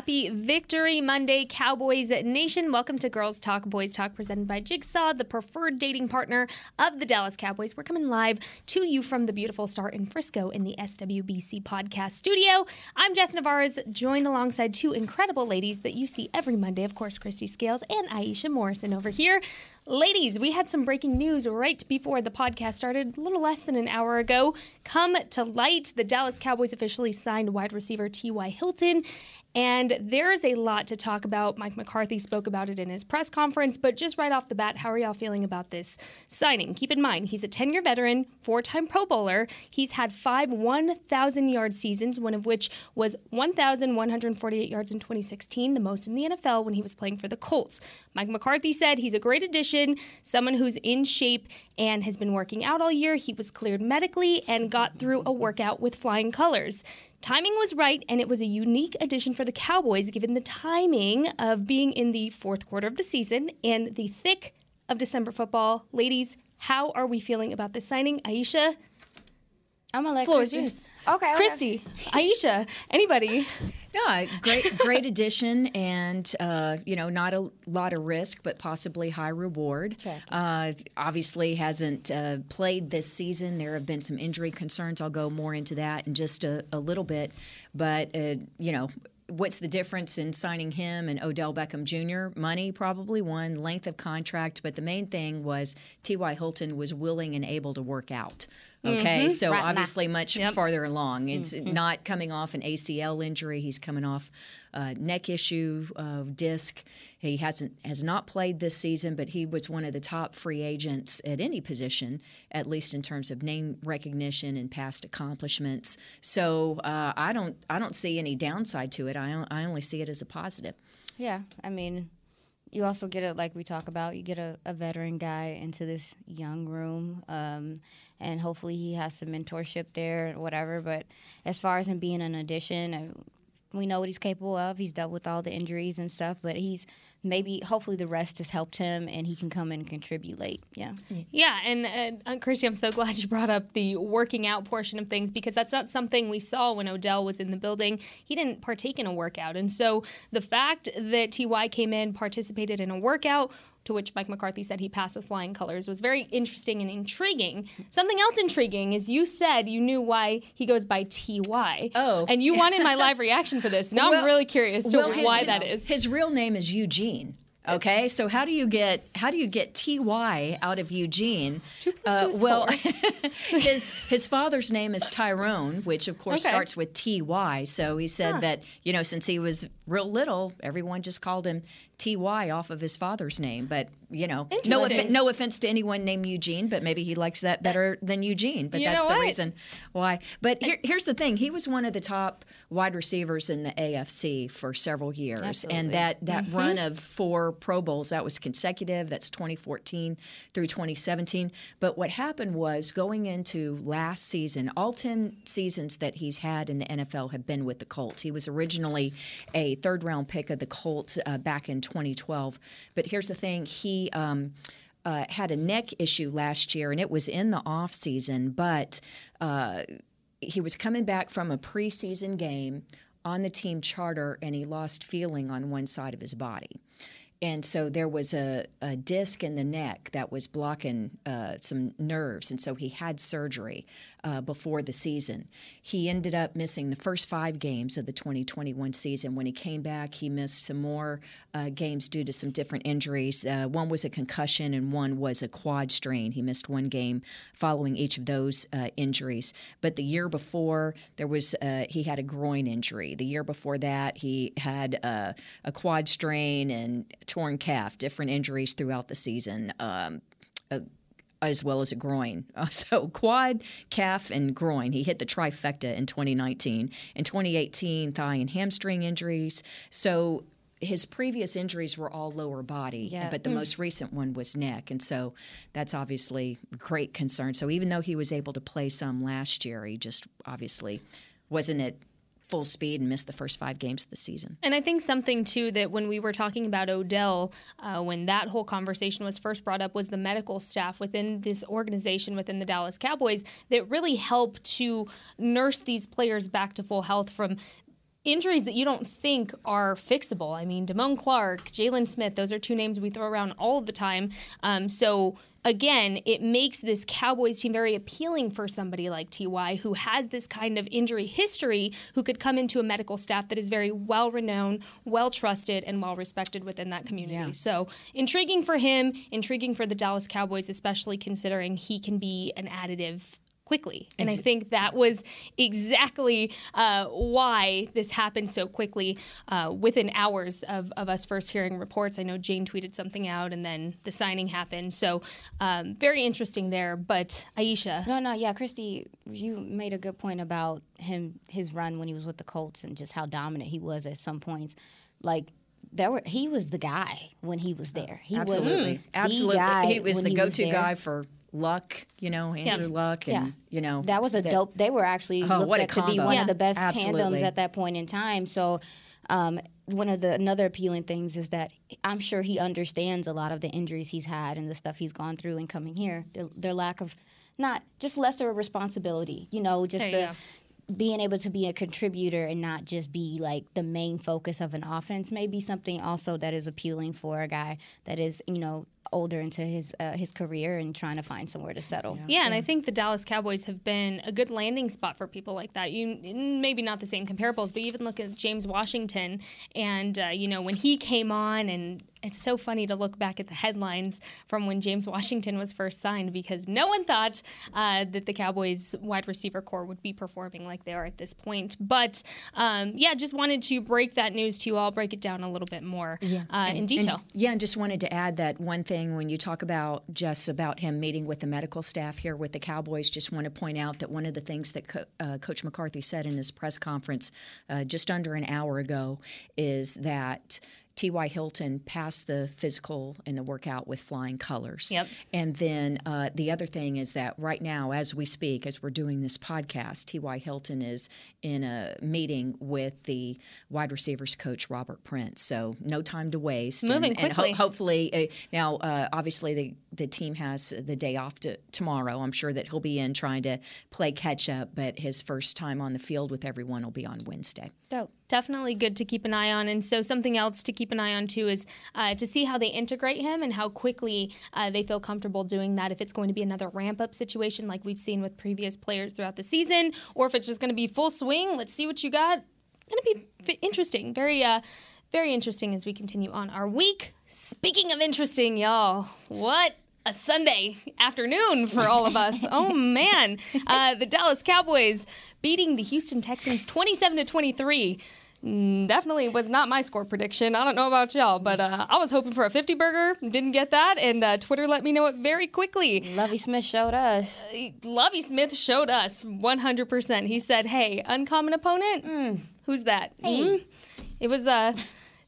happy Victory Monday, Cowboys Nation. Welcome to Girls Talk, Boys Talk, presented by Jigsaw, the preferred dating partner of the Dallas Cowboys. We're coming live to you from the beautiful Star in Frisco in the SWBC podcast studio. I'm Jess Navarez, joined alongside two incredible ladies that you see every Monday. Of course, Kristi Scales and Aisha Morrison over here. Ladies, we had some breaking news right before the podcast started, a little less than an hour ago. Come to light, the Dallas Cowboys officially signed wide receiver T.Y. Hilton. And there's a lot to talk about. Mike McCarthy spoke about it in his press conference, but just right off the bat, how are y'all feeling about this signing? Keep in mind, he's a 10 year veteran, four time Pro Bowler. He's had five 1,000 yard seasons, one of which was 1,148 yards in 2016, the most in the NFL when he was playing for the Colts. Mike McCarthy said he's a great addition, someone who's in shape and has been working out all year. He was cleared medically and got through a workout with flying colors. Timing was right, and it was a unique addition for the Cowboys given the timing of being in the fourth quarter of the season and the thick of December football. Ladies, how are we feeling about this signing? Aisha? I'm gonna let Floor Kristi. is yours. Okay, okay. Kristi, Aisha, anybody? Yeah, great, great addition, and uh, you know, not a lot of risk, but possibly high reward. Uh, obviously, hasn't uh, played this season. There have been some injury concerns. I'll go more into that in just a, a little bit, but uh, you know. What's the difference in signing him and Odell Beckham Jr.? Money, probably one, length of contract, but the main thing was T.Y. Hilton was willing and able to work out. Okay, so Right obviously much farther along. It's not coming off an ACL injury. He's coming off a neck issue, uh, disc. He hasn't has not played this season, but he was one of the top free agents at any position, at least in terms of name recognition and past accomplishments. So uh, I don't I don't see any downside to it. I, I only see it as a positive. Yeah, I mean, you also get it like we talk about. You get a, a veteran guy into this young room, um, and hopefully he has some mentorship there, or whatever. But as far as him being an addition, uh, we know what he's capable of. He's dealt with all the injuries and stuff, but he's maybe hopefully the rest has helped him, and he can come and contribute late. Yeah. Yeah, and, and uh, Kristi, I'm so glad you brought up the working out portion of things because that's not something we saw when Odell was in the building. He didn't partake in a workout. And so the fact that TY came in, participated in a workout, to which Mike McCarthy said he passed with flying colors, was very interesting and intriguing. Something else intriguing is you said you knew why he goes by TY. Oh. And you wanted my live reaction for this. Now I'm really curious to well, why his- that is. His real name is Eugene. Okay, so how do you get how do you get Ty out of Eugene? Two plus two uh, is well, his his father's name is Tyrone, which of course Okay. starts with Ty. So he said that you know since he was real little, everyone just called him Ty off of his father's name. But you know, no offen- no offense to anyone named Eugene, but maybe he likes that better than Eugene. But You that's the reason why. But here, here's the thing: he was one of the top wide receivers in the AFC for several years, Absolutely. and that that mm-hmm. run of four Pro Bowls that was consecutive. That's 2014 through 2017. But what happened was going into last season, all 10 seasons that he's had in the NFL have been with the Colts. He was originally a third round pick of the Colts uh, back in 2012. But here's the thing: he um, uh, had a neck issue last year, and it was in the off season, but. Uh, he was coming back from a preseason game on the team charter and he lost feeling on one side of his body. And so there was a, a disc in the neck that was blocking uh, some nerves. And so he had surgery uh, before the season. He ended up missing the first five games of the 2021 season. When he came back, he missed some more uh, games due to some different injuries. Uh, one was a concussion and one was a quad strain. He missed one game following each of those uh, injuries. But the year before, there was uh, he had a groin injury. The year before that, he had uh, a quad strain and torn calf, different injuries throughout the season. Um, as well as a groin. Uh, so quad, calf, and groin. He hit the trifecta in 2019. In 2018, thigh and hamstring injuries. So his previous injuries were all lower body, Yeah. but the most recent one was neck, and so that's obviously great concern. So even though he was able to play some last year, he just obviously wasn't at full speed and missed the first five games of the season. And I think something too that when we were talking about Odell, uh, when that whole conversation was first brought up, was the medical staff within this organization, within the Dallas Cowboys, that really helped to nurse these players back to full health from injuries that you don't think are fixable. I mean, Damone Clark, Jaylon Smith, those are two names we throw around all of the time. Um, so again, it makes this Cowboys team very appealing for somebody like Ty, who has this kind of injury history, who could come into a medical staff that is very well renowned, well trusted, and well respected within that community. Yeah. So intriguing for him, intriguing for the Dallas Cowboys, especially considering he can be an additive quickly. And I think that was exactly uh, why this happened so quickly uh, within hours of, of us first hearing reports. I know Jane tweeted something out and then the signing happened. So um, very interesting there. But Aisha. No, no, yeah, Kristi, you made a good point about him, his run when he was with the Colts, and just how dominant he was at some points. Like there were, he was the guy when he was there. He Absolutely, was the absolutely. he was the go-to there. guy for Luck, you know, Andrew Luck, and Yeah. you know That was a that- dope. They were actually Oh, looked at to be one Yeah. of the best tandems at that point in time. So, um, one of the another appealing things is that I'm sure he understands a lot of the injuries he's had and the stuff he's gone through and coming here. Their, their lack of not just lesser responsibility, you know, just There the. Being able to be a contributor and not just be like the main focus of an offense may be something also that is appealing for a guy that is you know older into his uh, his career and trying to find somewhere to settle. Yeah, and I think the Dallas Cowboys have been a good landing spot for people like that. You maybe not the same comparables, but even look at James Washington, and uh, you know when he came on, and it's so funny to look back at the headlines from when James Washington was first signed because no one thought uh, that the Cowboys wide receiver core would be performing like they are at this point. But um, yeah, just wanted to break that news to you all, break it down a little bit more uh, in detail. And, yeah, and just wanted to add that one thing when you talk about just about him meeting with the medical staff here with the Cowboys, just want to point out that one of the things that Co- uh, Coach McCarthy said in his press conference uh, just under an hour ago is that. T.Y. Hilton passed the physical and the workout with flying colors. Yep. And then uh, the other thing is that right now, as we speak, as we're doing this podcast, T.Y. Hilton is in a meeting with the wide receivers coach, Robert Prince. So no time to waste. Moving and, and quickly. hopefully, uh, now, uh, obviously, the, the team has the day off to, tomorrow. I'm sure that he'll be in trying to play catch up, but his first time on the field with everyone will be on Wednesday. Dope. definitely good to keep an eye on. And so, something else to keep an eye on too is uh, to see how they integrate him and how quickly uh, they feel comfortable doing that. If it's going to be another ramp up situation like we've seen with previous players throughout the season, or if it's just going to be full swing. Let's see what you got. Going to be interesting. Very, uh, very interesting as we continue on our week. Speaking of interesting, y'all, what a Sunday afternoon for all of us. Oh man, uh, the Dallas Cowboys beating the Houston Texans 27 to 23. Mm, Definitely was not my score prediction. I don't know about y'all, but uh, I was hoping for a 50 burger. Didn't get that, and uh, Twitter let me know it very quickly. Lovie Smith showed us. Lovie Smith showed us 100%. He said, "Hey, uncommon opponent. Who's that? Mm. It was uh,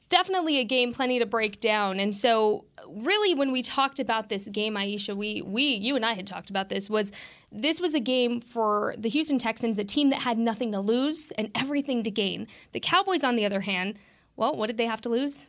definitely a game plenty to break down. And so, really, when we talked about this game, Aisha, we we you and I had talked about this was this was a game for the Houston Texans, a team that had nothing to lose and everything to gain. The Cowboys, on the other hand, well, what did they have to lose?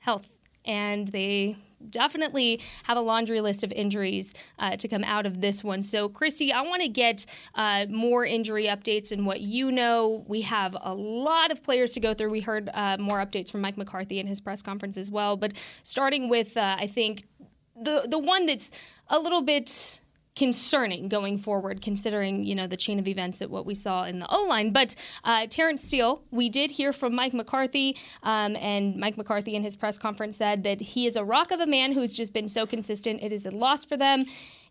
Health, and they definitely have a laundry list of injuries uh, to come out of this one. So, Kristi, I want to get uh, more injury updates and what you know. We have a lot of players to go through. We heard uh, more updates from Mike McCarthy in his press conference as well. But starting with, uh, I think, the the one that's a little bit concerning going forward, considering you know the chain of events at what we saw in the O line. But uh, Terence Steele, we did hear from Mike McCarthy, um, and Mike McCarthy in his press conference said that he is a rock of a man who's just been so consistent. It is a loss for them.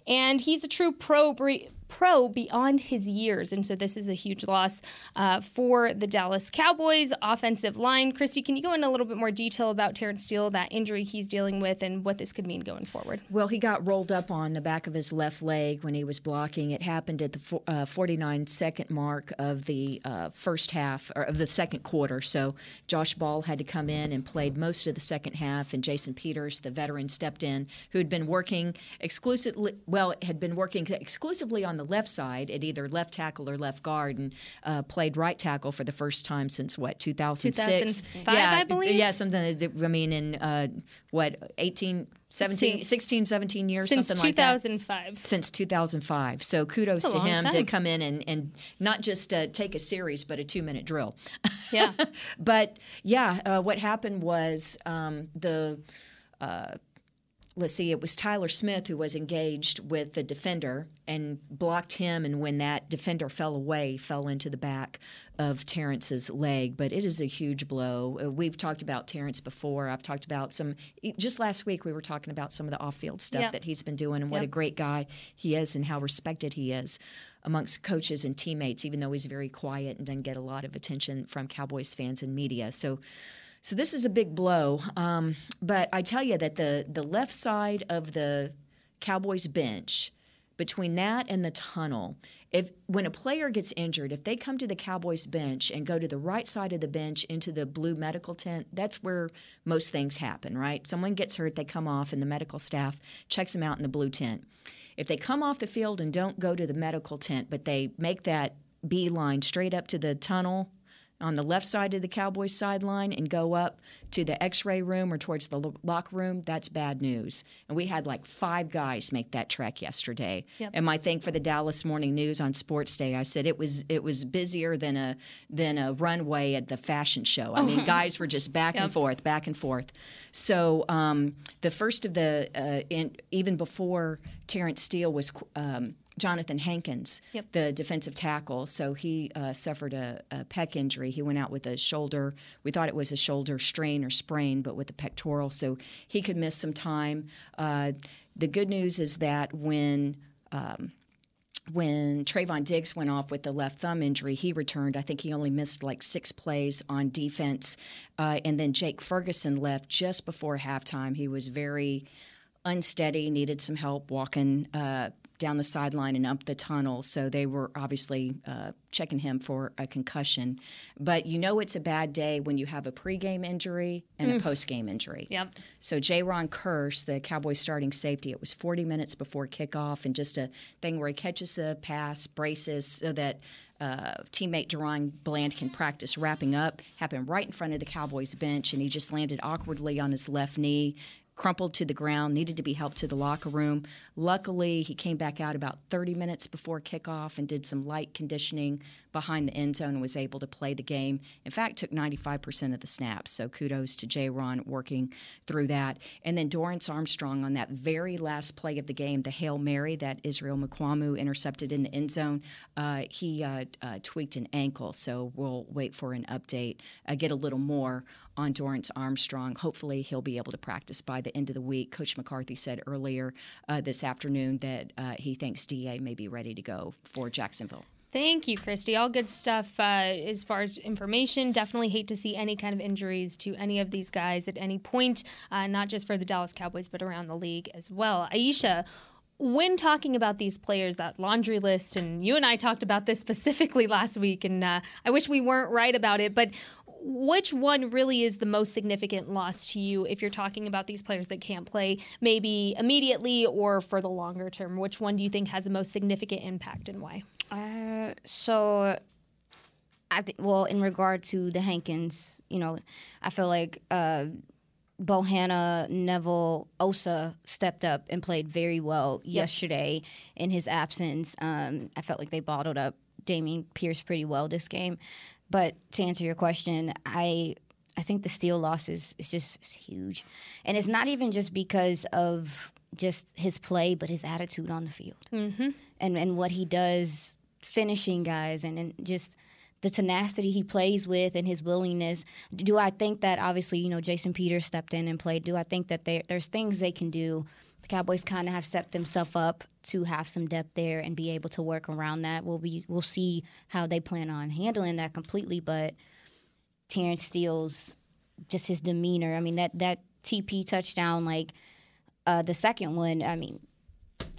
And he's a true pro bre- pro beyond his years. And so this is a huge loss uh, for the Dallas Cowboys offensive line. Kristi, can you go into a little bit more detail about Terence Steele, that injury he's dealing with, and what this could mean going forward? Well, he got rolled up on the back of his left leg when he was blocking. It happened at the uh, 49 second mark of the uh, first half, or of the second quarter. So Josh Ball had to come in and played most of the second half, and Jason Peters, the veteran, stepped in, who had been working exclusively, well, had been working exclusively on the left side at either left tackle or left guard, and uh, played right tackle for the first time since what 2006. 2005, yeah, I believe. Yeah, something. that- I mean, in uh, what 18, 17, 16, 17 years, Since something like that 2005. since 2005. So kudos to him to come in and, and not just uh, take a series, but a two minute drill. Yeah. but yeah, uh, what happened was um, the. Uh, Let's see, it was Tyler Smith who was engaged with the defender and blocked him. And when that defender fell away, fell into the back of Terence's leg. But it is a huge blow. Uh, we've talked about Terence before. I've talked about some, just last week, we were talking about some of the off field stuff Yep. that he's been doing and what Yep. a great guy he is and how respected he is amongst coaches and teammates, even though he's very quiet and doesn't get a lot of attention from Cowboys fans and media. So, so this is a big blow. Um, but I tell you that the the left side of the Cowboys bench, between that and the tunnel, if when a player gets injured, if they come to the Cowboys bench and go to the right side of the bench into the blue medical tent, that's where most things happen, right? Someone gets hurt, they come off, and the medical staff checks them out in the blue tent. If they come off the field and don't go to the medical tent, but they make that beeline straight up to the tunnel on the left side of the Cowboys sideline and go up to the x-ray room or towards the lo- locker room, that's bad news. And we had like five guys make that trek yesterday. Yep. And my thing for the Dallas Morning News on Sports Day, I said it was it was busier than a than a runway at the fashion show. I mean, guys were just back and forth, back and forth. So um, the first of the uh, in, even before Terence Steele was um, Johnathan Hankins, Yep. the defensive tackle. So he uh, suffered a, a pec injury. He went out with a shoulder. We thought it was a shoulder strain or sprain, but with the pectoral, so he could miss some time. Uh, the good news is that when um, when Trevon Diggs went off with the left thumb injury, he returned. I think he only missed like six plays on defense. Uh, and then Jake Ferguson left just before halftime. He was very unsteady, needed some help walking uh, down the sideline and up the tunnel. So they were obviously uh, checking him for a concussion. But you know it's a bad day when you have a pregame injury and a postgame injury. Yep. So Jayron Kearse, the Cowboys starting safety, it was 40 minutes before kickoff, and just a thing where he catches the pass, braces, so that uh, teammate DaRon Bland can practice wrapping up. Happened right in front of the Cowboys bench, and he just landed awkwardly on his left knee. Crumpled to the ground, needed to be helped to the locker room. Luckily, he came back out about 30 minutes before kickoff and did some light conditioning behind the end zone and was able to play the game. In fact, took 95% of the snaps. So kudos to Jayron working through that. And then Dorance Armstrong on that very last play of the game, the Hail Mary that Israel Mukuamu intercepted in the end zone, uh, he uh, uh, tweaked an ankle. So we'll wait for an update, uh, get a little more on Dorance Armstrong. Hopefully, he'll be able to practice by the end of the week. Coach McCarthy said earlier uh, this afternoon that uh, he thinks DA may be ready to go for Jacksonville. Thank you, Christy. All good stuff uh, as far as information. Definitely hate to see any kind of injuries to any of these guys at any point, uh, not just for the Dallas Cowboys, but around the league as well. Aisha, when talking about these players, that laundry list, and you and I talked about this specifically last week, and uh, I wish we weren't right about it, but which one really is the most significant loss to you if you're talking about these players that can't play maybe immediately or for the longer term? Which one do you think has the most significant impact and why? Uh, so, I th- well, in regard to the Hankins, you know, I feel like uh, Bohanna, Neville, Osa stepped up and played very well yesterday in his absence. Um, I felt like they bottled up Dameon Pierce pretty well this game. But to answer your question, I I think the Steele loss is, is just huge, and it's not even just because of just his play, but his attitude on the field Mm-hmm. and and what he does finishing guys and, and just the tenacity he plays with and his willingness. Do I think that obviously you know Jason Peters stepped in and played? Do I think that there there's things they can do Cowboys kind of have set themselves up to have some depth there and be able to work around that. We'll be we'll see how they plan on handling that completely, but Terence Steele's just his demeanor. I mean that that TP touchdown, like uh, the second one. I mean,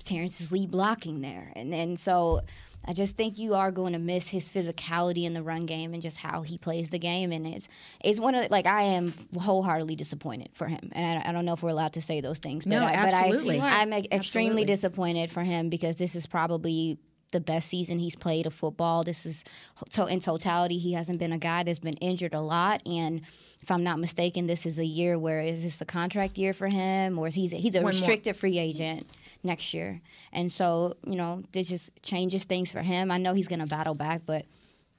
Terence is lead blocking there, and and so I just think you are going to miss his physicality in the run game and just how he plays the game. And it's it's one of like I am wholeheartedly disappointed for him, and I, I don't know if we're allowed to say those things, but No, I, absolutely. But I, I'm extremely Absolutely. disappointed for him because this is probably the best season he's played of football. This is to, in totality, he hasn't been a guy that's been injured a lot and. If I'm not mistaken, this is a year where is this a contract year for him, or is he's he's a One more. restricted free agent next year, and so you know this just changes things for him. I know he's going to battle back, but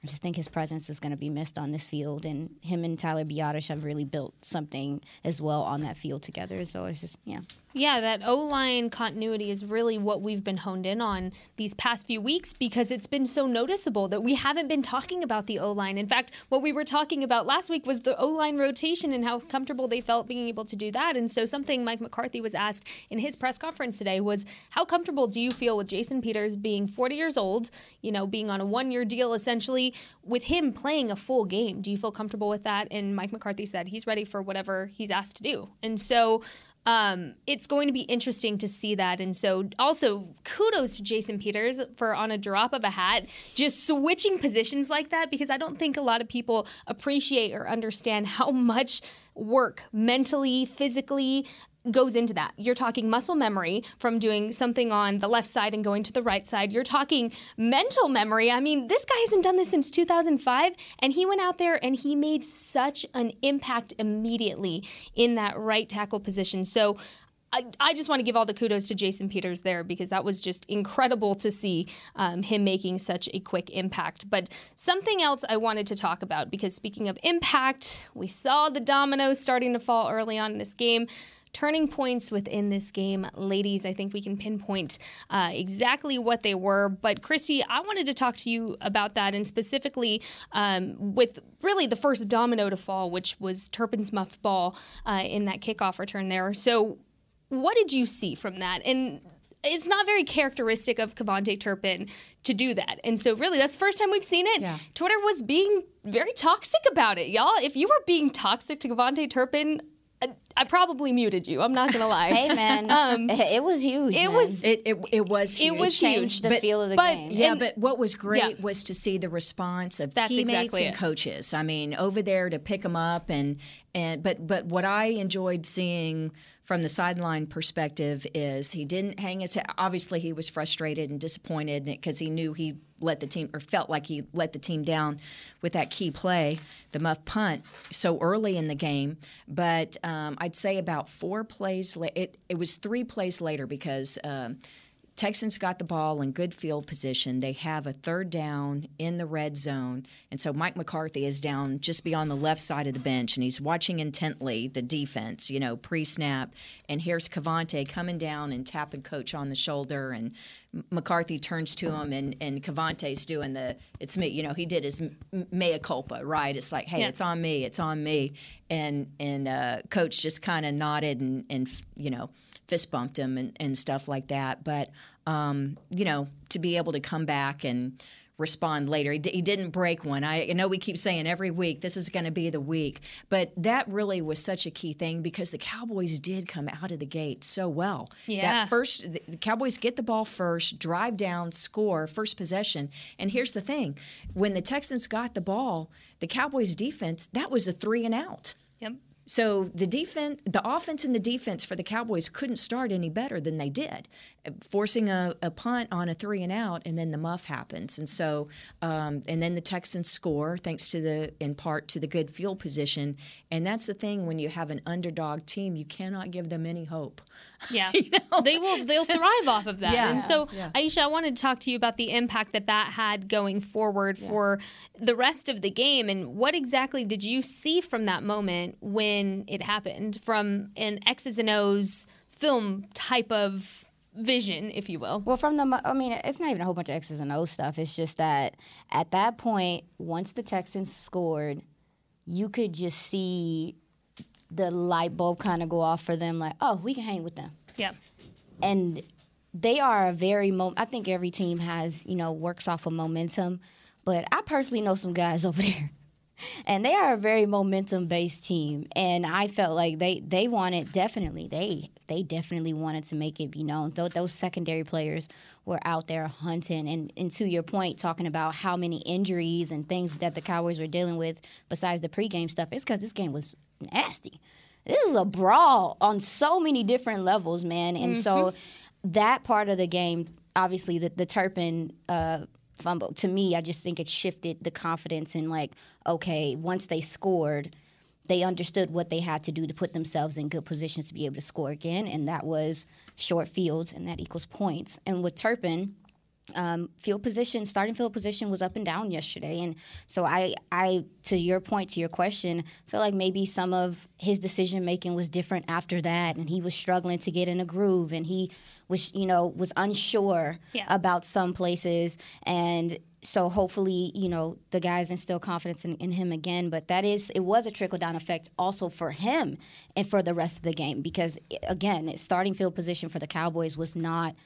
I just think his presence is going to be missed on this field, and him and Tyler Biadasz have really built something as well on that field together. So it's just yeah. Yeah, that O line continuity is really what we've been honed in on these past few weeks because it's been so noticeable that we haven't been talking about the O line. In fact, what we were talking about last week was the O line rotation and how comfortable they felt being able to do that. And so, something Mike McCarthy was asked in his press conference today was, How comfortable do you feel with Jason Peters being 40 years old, you know, being on a one year deal essentially, with him playing a full game? Do you feel comfortable with that? And Mike McCarthy said he's ready for whatever he's asked to do. And so, um, it's going to be interesting to see that. And so, also, kudos to Jason Peters for on a drop of a hat just switching positions like that because I don't think a lot of people appreciate or understand how much work mentally, physically, goes into that. You're talking muscle memory from doing something on the left side and going to the right side. You're talking mental memory. I mean, this guy hasn't done this since 2005, and he went out there and he made such an impact immediately in that right tackle position. So, I, just want to give all the kudos to Jason Peters there because that was just incredible to see um, him making such a quick impact. But something else I wanted to talk about because speaking of impact, we saw the dominoes starting to fall early on in this game turning points within this game. Ladies, I think we can pinpoint uh, exactly what they were. But Kristi, I wanted to talk to you about that and specifically um, with really the first domino to fall, which was Turpin's muffed ball uh, in that kickoff return there. So, what did you see from that? And it's not very characteristic of KaVontae Turpin to do that. And so, really, that's the first time we've seen it. Yeah. Twitter was being very toxic about it, y'all. If you were being toxic to KaVontae Turpin, I, I probably muted you. I'm not gonna lie. Hey man, Um, it was huge. it man. was It, it, it was It huge. was changed huge, the but- feel of the but- game. Yeah, And- but what was great Yeah. was to see the response of That's teammates exactly and it. coaches. I mean, over there to pick them up and and but but what I enjoyed seeing from the sideline perspective is he didn't hang his head. Obviously, he was frustrated and disappointed because he knew he let the team or felt like he let the team down with that key play, the muff punt, so early in the game. But um, I'd say about four plays. La- it it was three plays later because. Um, Texans got the ball in good field position. They have a third down in the red zone. And so Mike McCarthy is down just beyond the left side of the bench and he's watching intently the defense, you know, pre snap. And here's KaVontae coming down and tapping coach on the shoulder. And McCarthy turns to him and, and KaVontae's doing the, it's me, you know, he did his mea culpa, right? It's like, hey, Yeah. it's on me, it's on me. And, and uh, coach just kind of nodded and, and, you know, fist bumped him and, and stuff like that. But um, you know, to be able to come back and respond later, he, d- he didn't break one. I, I know we keep saying every week this is going to be the week, but that really was such a key thing because the Cowboys did come out of the gate so well. Yeah. That first, the the Cowboys get the ball first, drive down, score, first possession. And here's the thing: when the Texans got the ball, the Cowboys defense that was a three and out. So the defense, the offense and the defense for the Cowboys couldn't start any better than they did, forcing a, a punt on a three and out, and then the muff happens, and so um, and then the Texans score thanks to the in part to the good field position, and that's the thing when you have an underdog team, you cannot give them any hope. Yeah, they will. They'll thrive off of that. Yeah. And so, Yeah. Aisha, I wanted to talk to you about the impact that that had going forward for the rest of the game, and what exactly did you see from that moment when it happened, from an X's and O's film type of vision, if you will. Well, from the, I mean, it's not even a whole bunch of X's and O's stuff. It's just that at that point, once the Texans scored, you could just see the light bulb kind of go off for them, like, oh, we can hang with them. Yeah. and they are a very. Mo- I think every team has you know works off of momentum, but I personally know some guys over there. And they are a very momentum based team, and I felt like they they wanted definitely they they definitely wanted to make it be known. Th- those secondary players were out there hunting, and and to your point, talking about how many injuries and things that the Cowboys were dealing with besides the pregame stuff, it's because this game was nasty. This was a brawl on so many different levels, man, and so that part of the game, obviously, the the Turpin. Uh, fumble to me i just think it shifted the confidence in like okay once they scored they understood what they had to do to put themselves in good positions to be able to score again and that was short fields and that equals points. And with turpin um, field position, starting field position was up and down yesterday, and so I, I, to your point, to your question, feel like maybe some of his decision making was different after that, and he was struggling to get in a groove, and he was, you know, was unsure Yeah. about some places, and so hopefully, you know, the guys instill confidence in, in him again. But that is, it was a trickle down effect also for him and for the rest of the game. Because again, starting field position for the Cowboys was not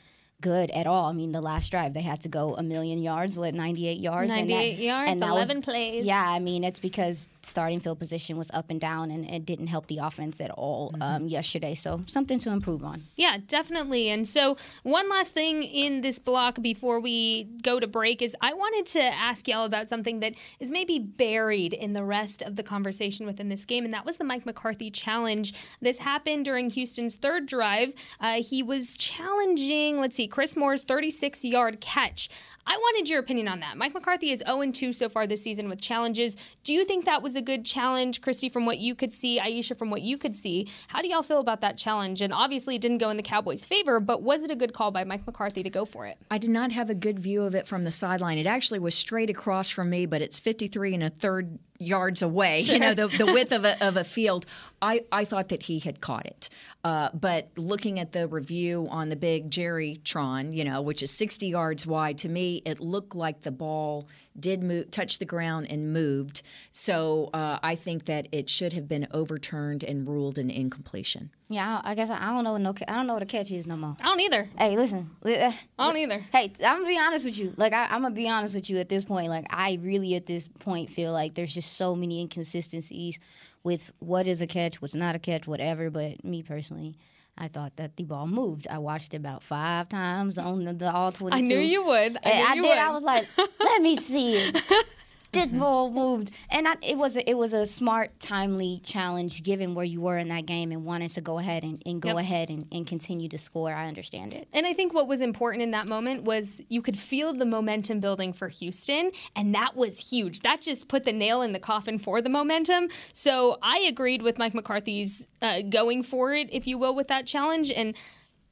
good at all. I mean, the last drive they had to go a million yards, what 98 yards, 98 yards, that was- 11 plays. Yeah, I mean, it's because starting field position was up and down, and it didn't help the offense at all um, yesterday. So something to improve on. Yeah, definitely. And so, one last thing in this block before we go to break is I wanted to ask y'all about something that is maybe buried in the rest of the conversation within this game, and that was the Mike McCarthy challenge. This happened during Houston's third drive. Uh, he was challenging, let's see, Chris Moore's 36 yard catch. I wanted your opinion on that. Mike McCarthy is 0 2 so far this season with challenges. Do you think that was a good challenge, Kristi, from what you could see, Aisha, from what you could see? How do y'all feel about that challenge? And obviously, it didn't go in the Cowboys' favor, but was it a good call by Mike McCarthy to go for it? I did not have a good view of it from the sideline. It actually was straight across from me, but it's 53 and a third yards away. You know, the, the width of a, of a field. I, I thought that he had caught it. Uh, but looking at the review on the big Jerry Tron, you know, which is 60 yards wide, to me, it looked like the ball did move, touch the ground and moved. So uh, I think that it should have been overturned and ruled an incompletion. Yeah, I I guess I don't know. what No, I don't know what a catch is no more. I don't either. Hey, listen. uh, I don't either. Hey, I'm gonna be honest with you. Like I, I'm gonna be honest with you at this point. Like I really at this point feel like there's just so many inconsistencies with what is a catch, what's not a catch, whatever. But me personally, I thought that the ball moved. I watched it about five times on the, the all 22. I knew you would. I, knew I you did. would. I was like, let me see it. This ball moved, and I, it was a, it was a smart, timely challenge given where you were in that game and wanted to go ahead and, and go Yep. ahead and, and continue to score. I understand it. And I think what was important in that moment was you could feel the momentum building for Houston, and that was huge. That just put the nail in the coffin for the momentum. So I agreed with Mike McCarthy's uh, going for it, if you will, with that challenge. And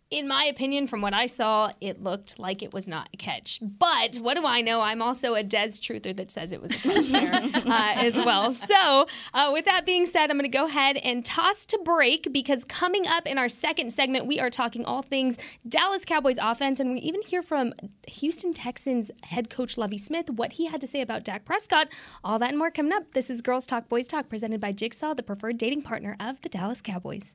in my opinion, from what I saw, it looked like it was not a catch. But what do I know? I'm also a Dez truther that says it was a catch uh, as well. So, uh, with that being said, I'm going to go ahead and toss to break because coming up in our second segment, we are talking all things Dallas Cowboys offense, and we even hear from Houston Texans head coach Lovie Smith what he had to say about Dak Prescott. All that and more coming up. This is Girls Talk Boys Talk, presented by Jigsaw, the preferred dating partner of the Dallas Cowboys.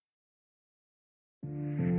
Welcome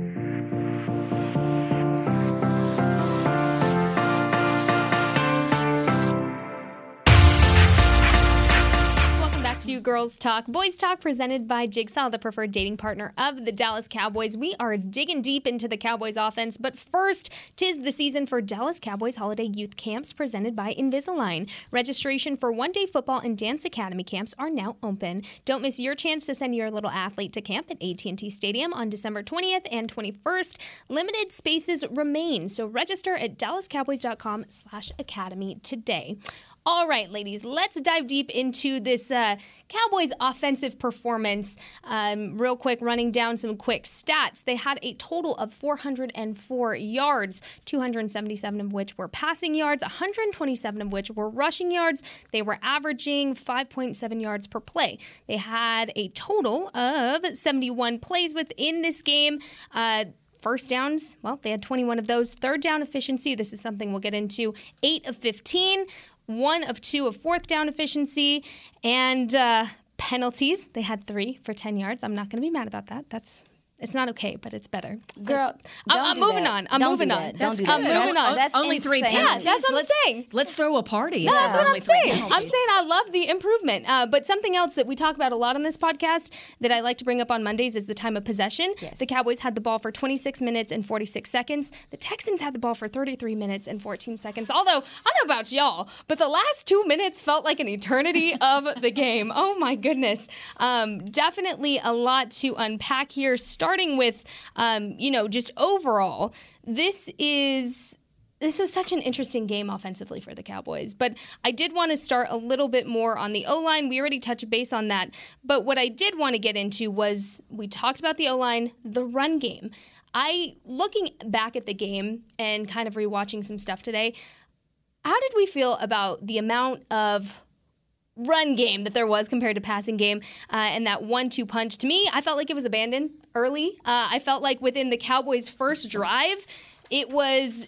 to Girls Talk, Boys Talk, presented by Jigsaw, the preferred dating partner of the Dallas Cowboys. We are digging deep into the Cowboys offense, but first, tis the season for Dallas Cowboys holiday youth camps presented by Invisalign. Registration for one day football and dance academy camps are now open. Don't miss your chance to send your little athlete to camp at AT&T Stadium on December 20th and 21st. Limited spaces remain, so register at dallascowboys.com slash academy today. All right, ladies, let's dive deep into this uh, Cowboys offensive performance. Um, real quick, running down some quick stats. They had a total of 404 yards, 277 of which were passing yards, 127 of which were rushing yards. They were averaging 5.7 yards per play. They had a total of 71 plays within this game. Uh, First downs, well, they had 21 of those. Third down efficiency, this is something we'll get into. Eight of 15 one of two of fourth down efficiency, and uh, penalties. They had three for 10 yards. I'm not going to be mad about that. That's it's not okay, but it's better. So, Girl, I'm, don't I'm do moving that. on. I'm Don't moving do on. that. Don't do I'm that. moving on. That's only three insane. penalties. Yeah, that's what I'm let's, saying. Let's throw a party. No, if that's what I'm only three saying. I'm saying I love the improvement. Uh, but something else that we talk about a lot on this podcast that I like to bring up on Mondays is the time of possession. Yes. The Cowboys had the ball for 26 minutes and 46 seconds. The Texans had the ball for 33 minutes and 14 seconds. Although, I don't know about y'all, but the last two minutes felt like an eternity of the game. Oh my goodness. Um, definitely a lot to unpack here, starting with, um, you know, just overall. This is this was such an interesting game offensively for the Cowboys. But I did want to start a little bit more on the O line. We already touched base on that. But what I did want to get into was we talked about the O line, the run game. I, looking back at the game and kind of rewatching some stuff today, how did we feel about the amount of run game that there was compared to passing game uh, and that one-two punch to me i felt like it was abandoned early uh, i felt like within the cowboys first drive it was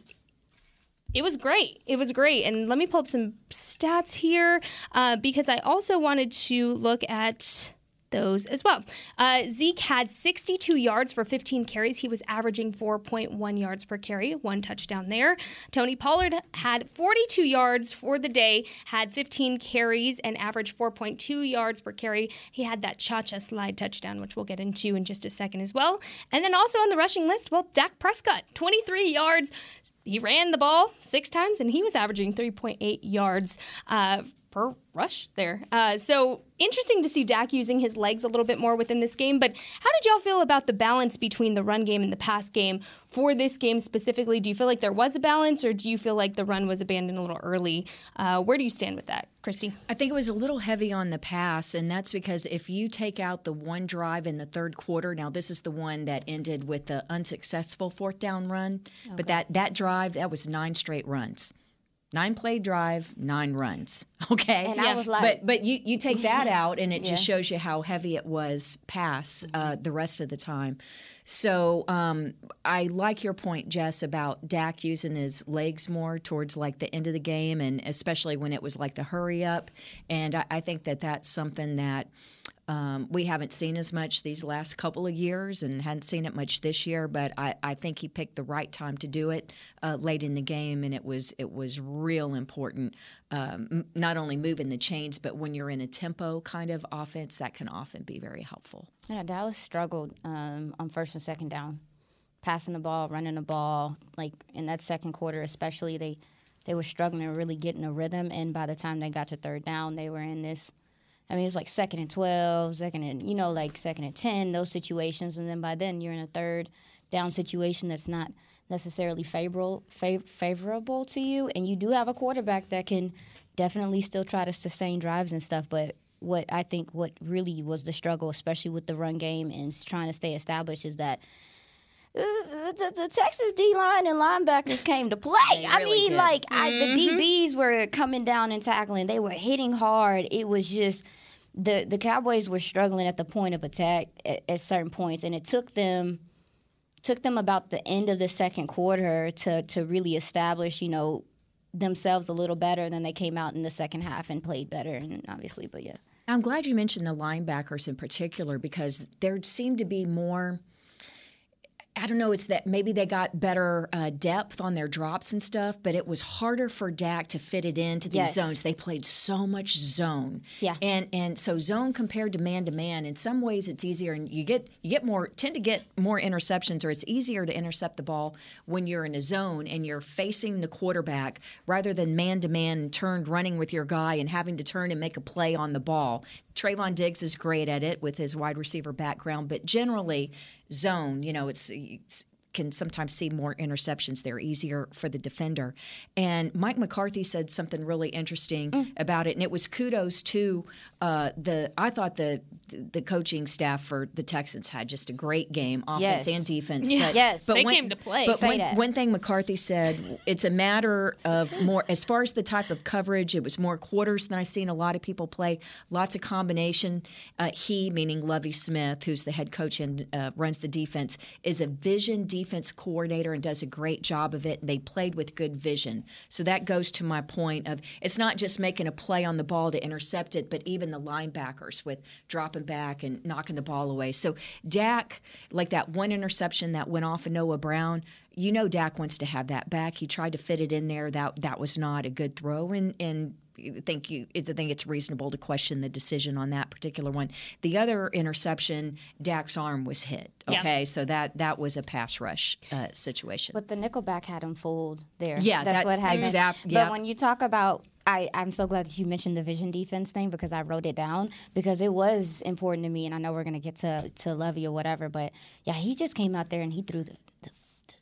it was great. It was great. And let me pull up some stats here uh, because I also wanted to look at those as well. Uh, Zeke had 62 yards for 15 carries. He was averaging 4.1 yards per carry, one touchdown there. Tony Pollard had 42 yards for the day, had 15 carries, and averaged 4.2 yards per carry. He had that cha cha slide touchdown, which we'll get into in just a second as well. And then also on the rushing list, well, Dak Prescott, 23 yards. He ran the ball six times, and he was averaging 3.8 yards. Uh, per rush there. Uh, so interesting to see Dak using his legs a little bit more within this game. But how did y'all feel about the balance between the run game and the pass game for this game specifically? Do you feel like there was a balance, or do you feel like the run was abandoned a little early? Uh, where do you stand with that, Kristi? I think it was a little heavy on the pass, and that's because if you take out the one drive in the third quarter, now this is the one that ended with the unsuccessful fourth down run, but that that drive that was nine straight runs. Nine play drive, nine runs. Okay, And I was like- but but you you take that out, and it just shows you how heavy it was pass uh, the rest of the time. So um, I like your point, Jess, about Dak using his legs more towards like the end of the game, and especially when it was like the hurry up. And I, I think that that's something that um, we haven't seen as much these last couple of years, and hadn't seen it much this year. But I, I think he picked the right time to do it uh, late in the game, and it was it was real important. Um, not only moving the chains, but when you're in a tempo kind of offense, that can often be very helpful. Yeah, Dallas struggled um, on first and second down, passing the ball, running the ball. Like in that second quarter, especially, they they were struggling to really get in a rhythm. And by the time they got to third down, they were in this I mean, it's like second and 12, second and, you know, like second and 10, those situations. And then by then you're in a third down situation that's not necessarily favorable, fav- favorable to you. And you do have a quarterback that can definitely still try to sustain drives and stuff. But what I think what really was the struggle, especially with the run game and trying to stay established, is that the, the, the Texas D line and linebackers came to play. I mean, did. like I, the Were coming down and tackling. They were hitting hard. It was just the the Cowboys were struggling at the point of attack at, at certain points, and it took them took them about the end of the second quarter to to really establish, you know, themselves a little better. Then they came out in the second half and played better, and obviously, but yeah. I'm glad you mentioned the linebackers in particular because there seemed to be more. I don't know. It's that maybe they got better uh, depth on their drops and stuff, but it was harder for Dak to fit it into these Yes. zones. They played so much zone, Yeah. and and so zone compared to man to man. In some ways, it's easier, and you get you get more tend to get more interceptions, or it's easier to intercept the ball when you're in a zone and you're facing the quarterback rather than man to man turned running with your guy and having to turn and make a play on the ball. Trevon Diggs is great at it with his wide receiver background, but generally zone, you know, it's, it's can sometimes see more interceptions. They're easier for the defender. And Mike McCarthy said something really interesting Mm. about it, and it was kudos to uh, the. I thought the the coaching staff for the Texans had just a great game, offense Yes. and defense. Yeah. But, Yes. but They when- came to play. But Say one, one thing McCarthy said, it's a matter of more as far as the type of coverage. It was more quarters than I've seen a lot of people play. Lots of combination. Uh, he, meaning Lovie Smith, who's the head coach and uh, runs the defense, is a vision defense coordinator and does a great job of it. They played with good vision. So that goes to my point of it's not just making a play on the ball to intercept it, but even the linebackers with dropping back and knocking the ball away. So Dak, like that one interception that went off of Noah Brown, you know Dak wants to have that back. He tried to fit it in there. That that was not a good throw, and and think you I think it's reasonable to question the decision on that particular one. The other interception, Dak's arm was hit. Yeah. Okay, so that that was a pass rush uh, situation. But the nickelback had him fooled there. Yeah, that's that- what happened. exact- But yeah. when you talk about, I, I'm so glad that you mentioned the vision defense thing because I wrote it down because it was important to me, and I know we're gonna get to to Lovie or whatever, but yeah, he just came out there and he threw the.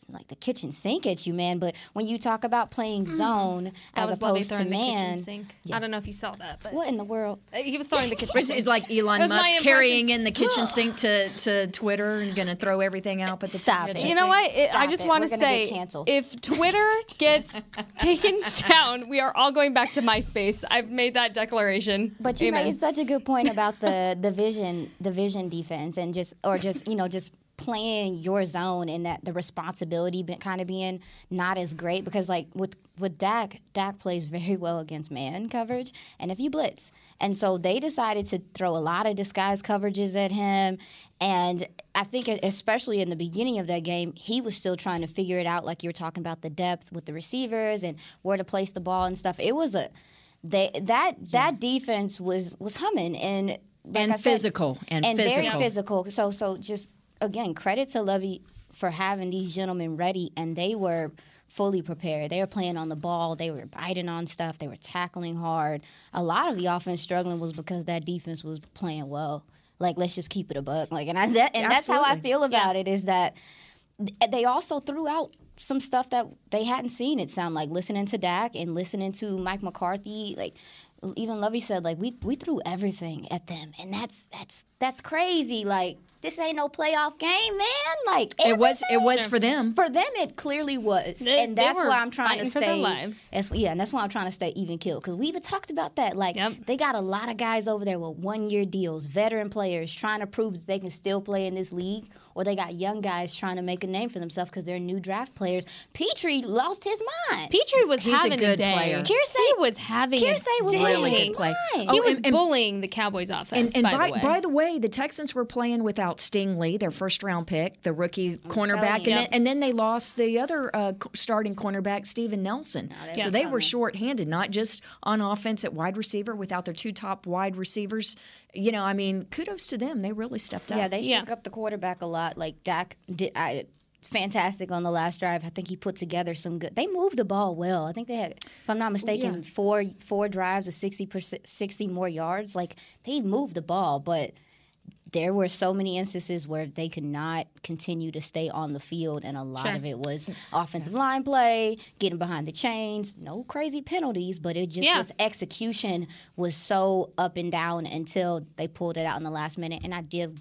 The like the kitchen sink at you, man. But when you talk about playing zone Mm. That as was Lovie opposed to throwing the man, kitchen sink. I don't know if you saw that, but what in the world? Uh, he was throwing the kitchen It's, sink. it's like Elon was Musk carrying in the kitchen sink to, to Twitter and going to throw everything out. But the Stop kitchen it. You know what? It, I just want to say, if Twitter gets taken down, we are all going back to MySpace. I've made that declaration. But you Amen. made such a good point about the the vision the vision defense and just or just you know just playing your zone and that the responsibility kind of being not as great because like with with Dak Dak plays very well against man coverage and if you blitz and so they decided to throw a lot of disguise coverages at him and I think especially in the beginning of that game he was still trying to figure it out like you were talking about the depth with the receivers and where to place the ball and stuff it was a they that that defense was was humming and like And I said, physical, and very physical. physical. So so just again credit to Lovie for having these gentlemen ready and they were fully prepared. They were playing on the ball. They were biting on stuff. They were tackling hard. A lot of the offense struggling was because that defense was playing well. Like let's just keep it a buck. Like and I, that, and that's how I feel about it. Is that they also threw out some stuff that they hadn't seen. It sound like listening to Dak and listening to Mike McCarthy. Like even Lovie said, like we we threw everything at them, and that's that's that's crazy. Like this ain't no playoff game, man. Like It was it was for them. For them, it clearly was, They- and that's why I'm trying to fighting for stay. their lives. That's, yeah, and that's why I'm trying to stay even killed because we even talked about that. Like Yep. they got a lot of guys over there with one year deals, veteran players trying to prove that they can still play in this league, or they got young guys trying to make a name for themselves because they're new draft players. Pitre lost his mind. Pitre was He's a having good day. player. Kearsay- he was having Kearsay a was day. Really losing good his play. mind. He Oh, was and- and- bullying the Cowboys offense. And, and by, by, the way. by the way, the Texans were playing without Stingley, their first round pick, the rookie cornerback, and you. then, and then they lost the other uh, starting cornerback, Steven Nelson. so they were shorthanded, not just on offense at wide receiver without their two top wide receivers. You know, I mean, kudos to them. They really stepped up. Yeah, they Yeah. shook up the quarterback a lot. Like Dak did. I, fantastic on the last drive. I think he put together some good. They moved the ball well. I think they had, if I'm not mistaken, Yeah. four four drives of 60 60 more yards. Like they moved the ball, but there were so many instances where they could not continue to stay on the field, and a lot Sure. of it was offensive line play, getting behind the chains. No crazy penalties, but it just Yeah. was execution was so up and down until they pulled it out in the last minute. And I do,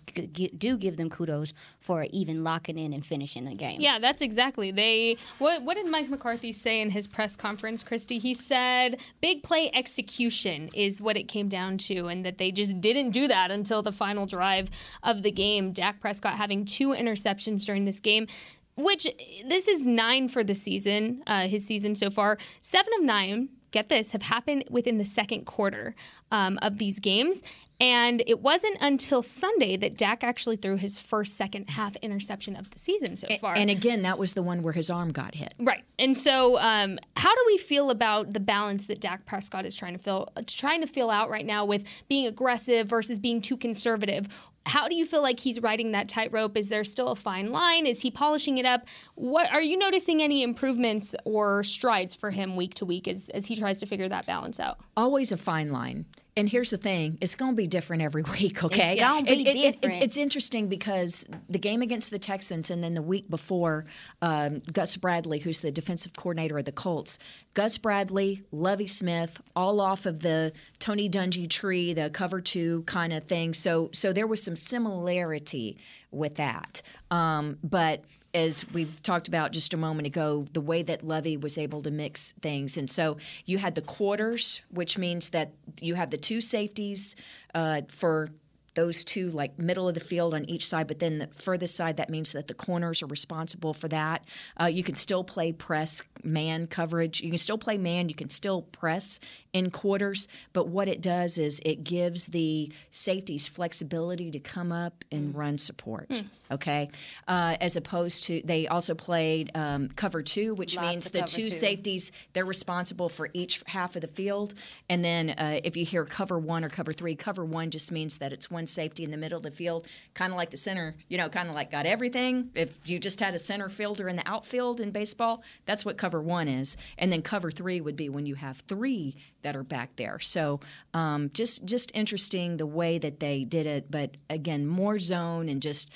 do give them kudos for even locking in and finishing the game. Yeah, that's exactly. They what what did Mike McCarthy say in his press conference, Kristi? He said big play execution is what it came down to and that they just didn't do that until the final drive of the game. Dak Prescott having two interceptions during this game. Which this is nine for the season, uh, his season so far. Seven of nine, get this, have happened within the second quarter um, of these games. And it wasn't until Sunday that Dak actually threw his first second half interception of the season so far. And again, that was the one where his arm got hit. Right. And so, um, how do we feel about the balance that Dak Prescott is trying to fill, trying to fill out right now with being aggressive versus being too conservative? How do you feel like he's riding that tightrope? Is there still a fine line? Is he polishing it up? What are you noticing any improvements or strides for him week to week as, as he tries to figure that balance out? Always a fine line. And here's the thing: it's going to be different every week. Okay, gonna be It- it- it- different. it's interesting because the game against the Texans, and then the week before, um, Gus Bradley, who's the defensive coordinator of the Colts, Gus Bradley, Lovie Smith, all off of the Tony Dungy tree, the cover two kind of thing. So, so there was some similarity with that. Um, but as we talked about just a moment ago, the way that Lovie was able to mix things. And so you had the quarters, which means that you have the two safeties uh, for those two, like middle of the field on each side, but then the furthest side, that means that the corners are responsible for that. Uh, you can still play press man coverage. You can still play man. You can still press in quarters. But what it does is it gives the safeties flexibility to come up and run support. Okay, uh, as opposed to they also played um, cover two, which Lots means the two two. safeties they're responsible for each half of the field. And then uh, if you hear cover one or cover three, cover one just means that it's one safety in the middle of the field, kind of like the center. You know, kind of like got everything. If you just had a center fielder in the outfield in baseball, that's what cover one is. And then cover three would be when you have three that are back there. So um, just just interesting the way that they did it. But again, more zone and just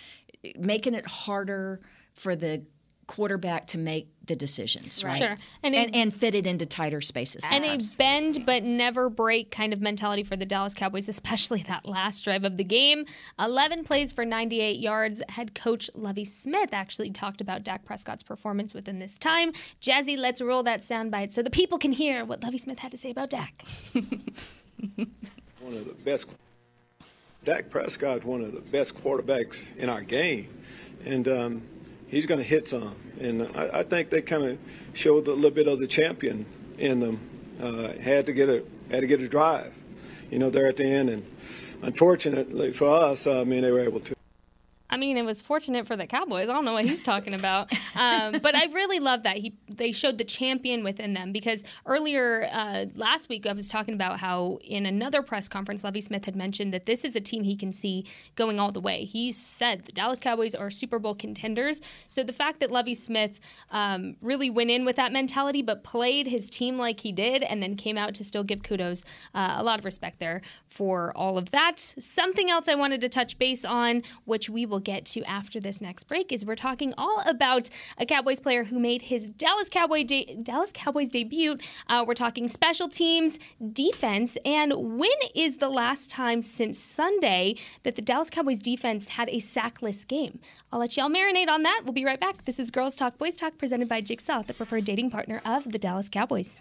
making it harder for the quarterback to make the decisions, right? Sure. And And, it- and, fit it into tighter spaces. and a bend but never break kind of mentality for the Dallas Cowboys, especially that last drive of the game. 11 plays for 98 yards. Head coach Lovie Smith actually talked about Dak Prescott's performance within this time. Jazzy, let's roll that soundbite so the people can hear what Lovie Smith had to say about Dak. one of the best. Dak Prescott, one of the best quarterbacks in our game, and um, he's going to hit some. And I, I think they kind of showed a little bit of the champion in them. Uh, had to get a had to get a drive, you know, there at the end. And unfortunately for us, I mean, they were able to. I mean, it was fortunate for the Cowboys. I don't know what he's talking about, um, but I really love that he they showed the champion within them because earlier uh, last week I was talking about how in another press conference, Lovie Smith had mentioned that this is a team he can see going all the way. He said the Dallas Cowboys are Super Bowl contenders. So the fact that Lovie Smith um, really went in with that mentality, but played his team like he did, and then came out to still give kudos, uh, a lot of respect there for all of that. Something else I wanted to touch base on, which we will get to after this next break, is we're talking all about a Cowboys player who made his Dallas Cowboy de- Dallas Cowboys debut. Uh, we're talking special teams, defense, and when is the last time since Sunday that the Dallas Cowboys defense had a sackless game? I'll let y'all marinate on that. We'll be right back. This is Girls Talk Boys Talk presented by Jigsaw, the preferred dating partner of the Dallas Cowboys.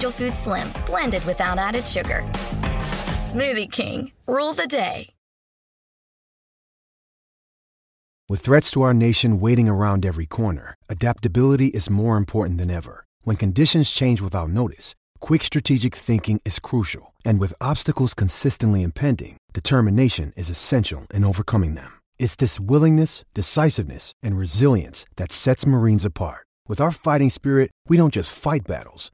Food Slim, blended without added sugar. Smoothie King, rule the day. With threats to our nation waiting around every corner, adaptability is more important than ever. When conditions change without notice, quick strategic thinking is crucial. And with obstacles consistently impending, determination is essential in overcoming them. It's this willingness, decisiveness, and resilience that sets Marines apart. With our fighting spirit, we don't just fight battles,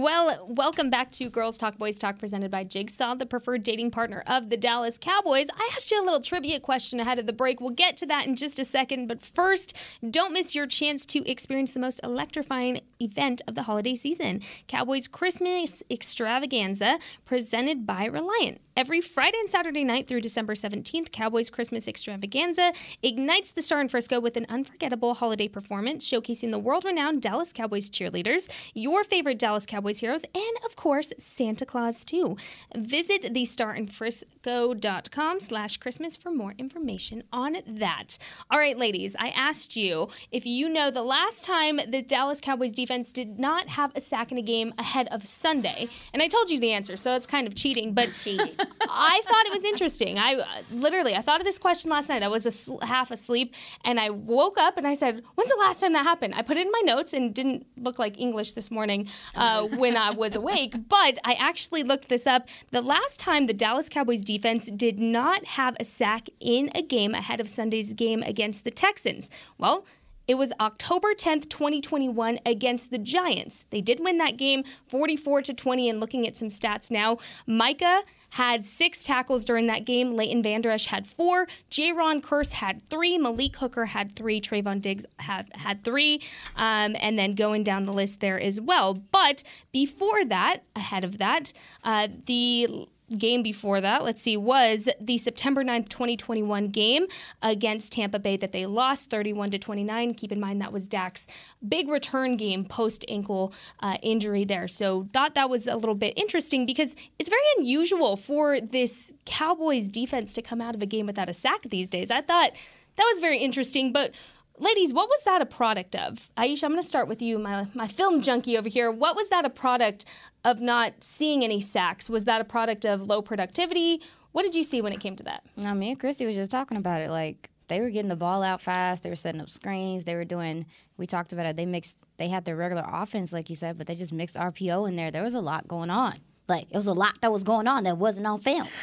Well, welcome back to Girls Talk Boys Talk presented by Jigsaw, the preferred dating partner of the Dallas Cowboys. I asked you a little trivia question ahead of the break. We'll get to that in just a second, but first, don't miss your chance to experience the most electrifying event of the holiday season Cowboys Christmas Extravaganza presented by Reliant. Every Friday and Saturday night through December 17th, Cowboys Christmas Extravaganza ignites the star in Frisco with an unforgettable holiday performance showcasing the world renowned Dallas Cowboys cheerleaders, your favorite Dallas Cowboys heroes, and of course, Santa Claus too. Visit thestarinfrisco.com slash Christmas for more information on that. All right, ladies, I asked you if you know the last time the Dallas Cowboys defense did not have a sack in a game ahead of Sunday, and I told you the answer, so it's kind of cheating, but I thought it was interesting. I uh, literally, I thought of this question last night. I was asl- half asleep, and I woke up and I said, "When's the last time that happened?" I put it in my notes and didn't look like English this morning uh, when I was awake. But I actually looked this up. The last time the Dallas Cowboys defense did not have a sack in a game ahead of Sunday's game against the Texans. Well. It was October 10th, 2021 against the Giants. They did win that game 44 to 20 and looking at some stats now, Micah had six tackles during that game. Leighton Vander Esch had four. Ron Kearse had three. Malik Hooker had three. Trevon Diggs had, had three. Um, and then going down the list there as well. But before that, ahead of that, uh, the game before that, let's see, was the September 9th, 2021 game against Tampa Bay that they lost 31 to 29. Keep in mind that was Dak's big return game post ankle uh, injury there. So thought that was a little bit interesting because it's very unusual for this Cowboys defense to come out of a game without a sack these days. I thought that was very interesting, but ladies, what was that a product of? Aisha, I'm going to start with you, my, my film junkie over here. What was that a product of not seeing any sacks? Was that a product of low productivity? What did you see when it came to that? No, me and Kristi was just talking about it. Like they were getting the ball out fast. They were setting up screens. They were doing. We talked about it. They mixed. They had their regular offense, like you said, but they just mixed RPO in there. There was a lot going on. Like it was a lot that was going on that wasn't on film.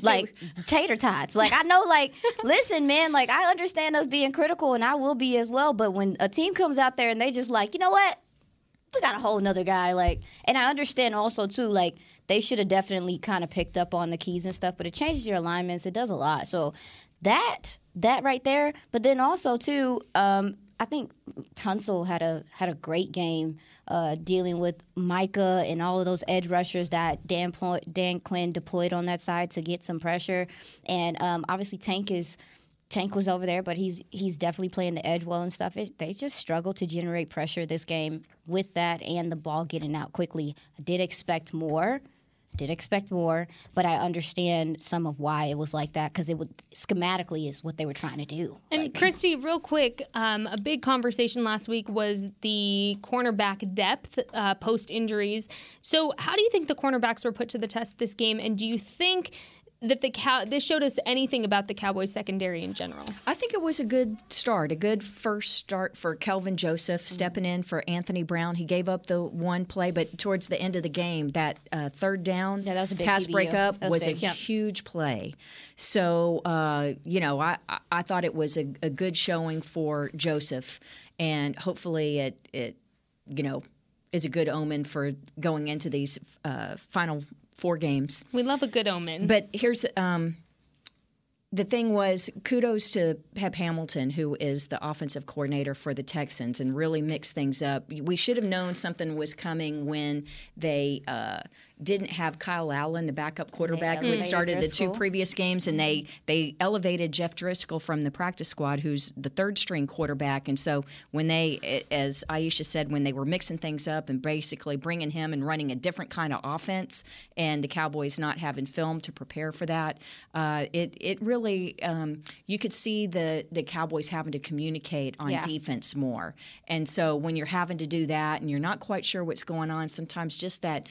Like tater tots. Like I know like listen man, like I understand us being critical and I will be as well, but when a team comes out there and they just like, you know what? We got a whole nother guy like and I understand also too like they should have definitely kind of picked up on the keys and stuff, but it changes your alignments. It does a lot. So that that right there, but then also too um I think Tunsil had a had a great game uh, dealing with Micah and all of those edge rushers that Dan, Plo- Dan Quinn deployed on that side to get some pressure. And um, obviously, Tank is. Tank was over there, but he's he's definitely playing the edge well and stuff. It, they just struggled to generate pressure this game with that and the ball getting out quickly. I did expect more, did expect more, but I understand some of why it was like that because it would schematically is what they were trying to do. And like, Kristi, real quick, um, a big conversation last week was the cornerback depth uh, post injuries. So, how do you think the cornerbacks were put to the test this game? And do you think that the cow this showed us anything about the Cowboys secondary in general. I think it was a good start, a good first start for Kelvin Joseph Mm-hmm. stepping in for Anthony Brown. He gave up the one play, but towards the end of the game, that uh, third down Yeah, that was a big pass PBU. breakup That was was, a. Yep. huge play. So uh, you know, I I- I thought it was a, a good showing for Joseph, and hopefully it it you know is a good omen for going into these uh, final four games. We love a good omen. But here's um, the thing was kudos to Pep Hamilton, who is the offensive coordinator for the Texans, and really mixed things up. We should have known something was coming when they uh, didn't have Kyle Allen, the backup quarterback, who had started the two previous games, and they they elevated Jeff Driskel from the practice squad, who's the third string quarterback. And so when they, as Aisha said, when they were mixing things up and basically bringing him and running a different kind of offense, and the Cowboys not having film to prepare for that, uh, it it really um, you could see the the Cowboys having to communicate on Yeah. defense more. And so when you're having to do that and you're not quite sure what's going on, sometimes just that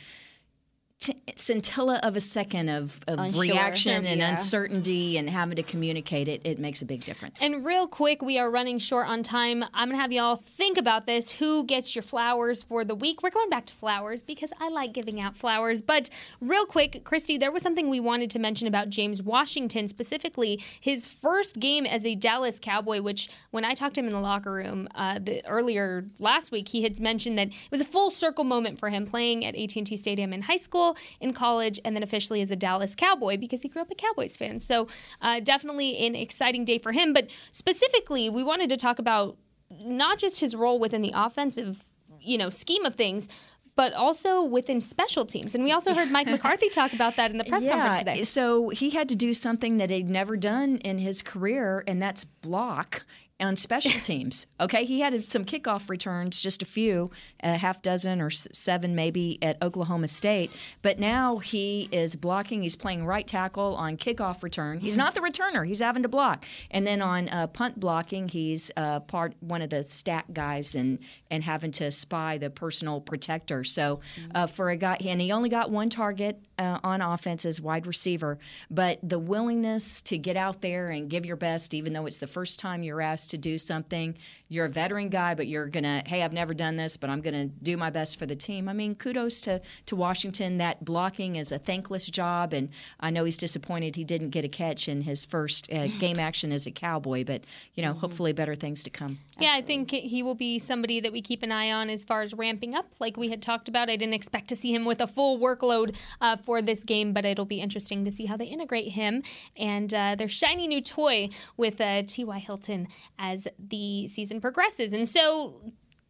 t- scintilla of a second of, of Unsure. reaction and Yeah. uncertainty and having to communicate it, it makes a big difference. And real quick, we are running short on time. I'm going to have y'all think about this. Who gets your flowers for the week? We're going back to flowers because I like giving out flowers. But real quick, Kristi, there was something we wanted to mention about James Washington, specifically his first game as a Dallas Cowboy, which when I talked to him in the locker room uh, the, earlier last week, he had mentioned that it was a full circle moment for him playing at AT&T Stadium in high school, in college, and then officially as a Dallas Cowboy because he grew up a Cowboys fan. So uh, definitely an exciting day for him. But specifically, we wanted to talk about not just his role within the offensive, you know, scheme of things, but also within special teams. And we also heard Mike McCarthy talk about that in the press conference today. So he had to do something that he'd never done in his career, and that's block on special teams. Okay, he had some kickoff returns, just a few, a half dozen or seven maybe at Oklahoma State. But now he is blocking. He's playing right tackle on kickoff return. He's not the returner. He's having to block. And then on uh, punt blocking, he's uh, part one of the stat guys and and having to spy the personal protector. So uh, for a guy, and he only got one target uh, on offense as wide receiver, but the willingness to get out there and give your best, even though it's the first time you're asked to do something. You're a veteran guy, but you're gonna, hey, I've never done this, but I'm gonna do my best for the team. I mean, kudos to to Washington. That blocking is a thankless job, and I know he's disappointed he didn't get a catch in his first uh, game action as a Cowboy, but you know, hopefully better things to come. Yeah, I think he will be somebody that we keep an eye on as far as ramping up, like we had talked about. I didn't expect to see him with a full workload uh, for this game, but it'll be interesting to see how they integrate him and uh, their shiny new toy with uh, T.Y. Hilton as the season progresses. And so,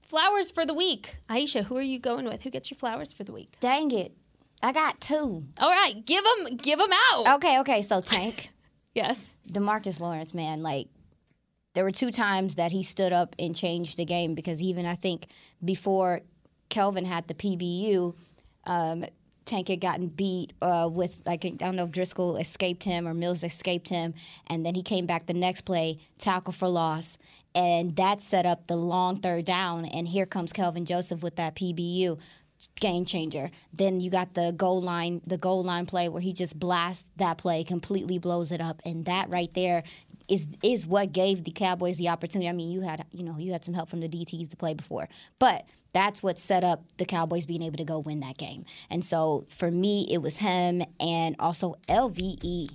flowers for the week. Aisha, who are you going with? Who gets your flowers for the week? Dang it. I got two. All right, give them, give them out. Okay, okay. So Tank, Yes. DeMarcus Lawrence, man, like there were two times that he stood up and changed the game because even I think before Kelvin had the PBU, um, Tank had gotten beat uh, with like I don't know if Driskel escaped him or Mills escaped him, and then he came back the next play, tackle for loss, and that set up the long third down. And here comes Kelvin Joseph with that PBU game changer. Then you got the goal line, the goal line play where he just blasts that play, completely blows it up, and that right there is is what gave the Cowboys the opportunity. I mean, you had you know you had some help from the DTs to play before, but that's what set up the Cowboys being able to go win that game. And so for me, it was him and also LVE.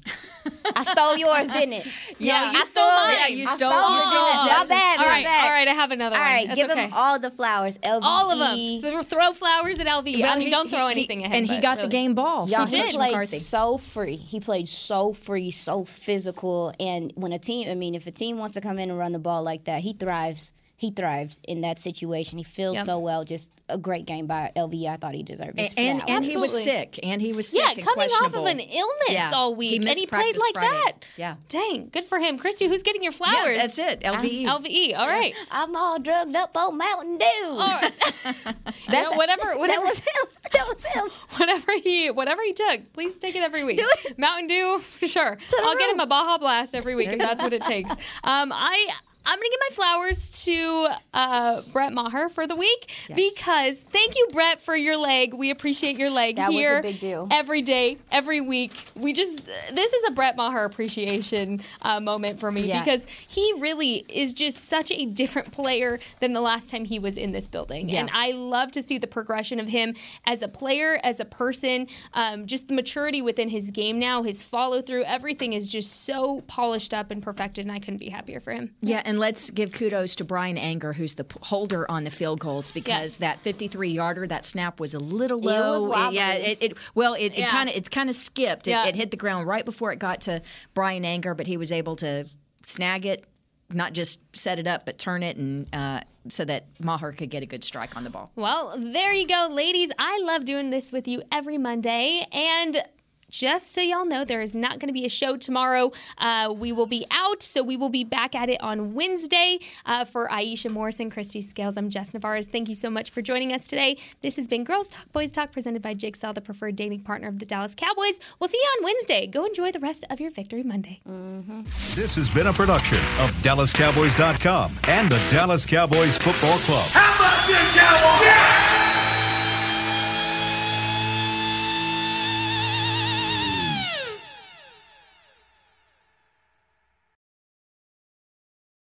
I stole yours, didn't it? Yeah, you I stole mine. it. Yeah, you I stole- stole you yours. stole My bad. too. my All right, bad. all right, I have another All one. right, That's give okay. him all the flowers. LVE. All of them. Throw flowers at LV. I mean, he- don't throw he- anything at him. and he but got the game ball Y'all, from he Coach played McCarthy. so free. He played so free, so physical. And when a team, I mean, if a team wants to come in and run the ball like that, he thrives. He thrives in that situation. He feels Yep. so well. Just a great game by LV. I thought he deserved it. and, flowers. and he was sick, and he was sick Yeah, and coming off of an illness Yeah. all He week, and he played like Friday. that. Yeah. Dang, good for him. Kristi, who's getting your flowers? Yeah, flowers? that's it. LVE. LVE. All right. I'm all drugged up on Mountain Dew. All right. That's whatever, whatever, That was him. That was him. whatever he, whatever he took. Please take it every week. Do it. Mountain Dew, sure. I'll get him a Baja Blast every week if that's what it takes. Um, I. I'm going to give my flowers to uh, Brett Maher for the week because thank you, Brett, for your leg. We appreciate your leg That was a here big deal. every day, every week. We just, this is a Brett Maher appreciation uh, moment for me Yeah. because he really is just such a different player than the last time he was in this building. Yeah. And I love to see the progression of him as a player, as a person, um, just the maturity within his game now, his follow through, everything is just so polished up and perfected, and I couldn't be happier for him. Yeah, and let's give kudos to Bryan Anger, who's the holder on the field goals, because Yes. that 53 yarder, that snap was a little It low. was yeah, it, it well, it kind of it kind of skipped. It, Yeah. it hit the ground right before it got to Bryan Anger, but he was able to snag it, not just set it up, but turn it, and uh, so that Maher could get a good strike on the ball. Well, there you go, ladies. I love doing this with you every Monday. And just so y'all know, there is not going to be a show tomorrow. Uh, we will be out, so we will be back at it on Wednesday. Uh, for Aisha Morrison, Kristi Scales, I'm Jess Navarez. Thank you so much for joining us today. This has been Girls Talk, Boys Talk, presented by Jigsaw, the preferred dating partner of the Dallas Cowboys. We'll see you on Wednesday. Go enjoy the rest of your Victory Monday. This has been a production of DallasCowboys.com and the Dallas Cowboys Football Club. How about this, Cowboys? Yeah!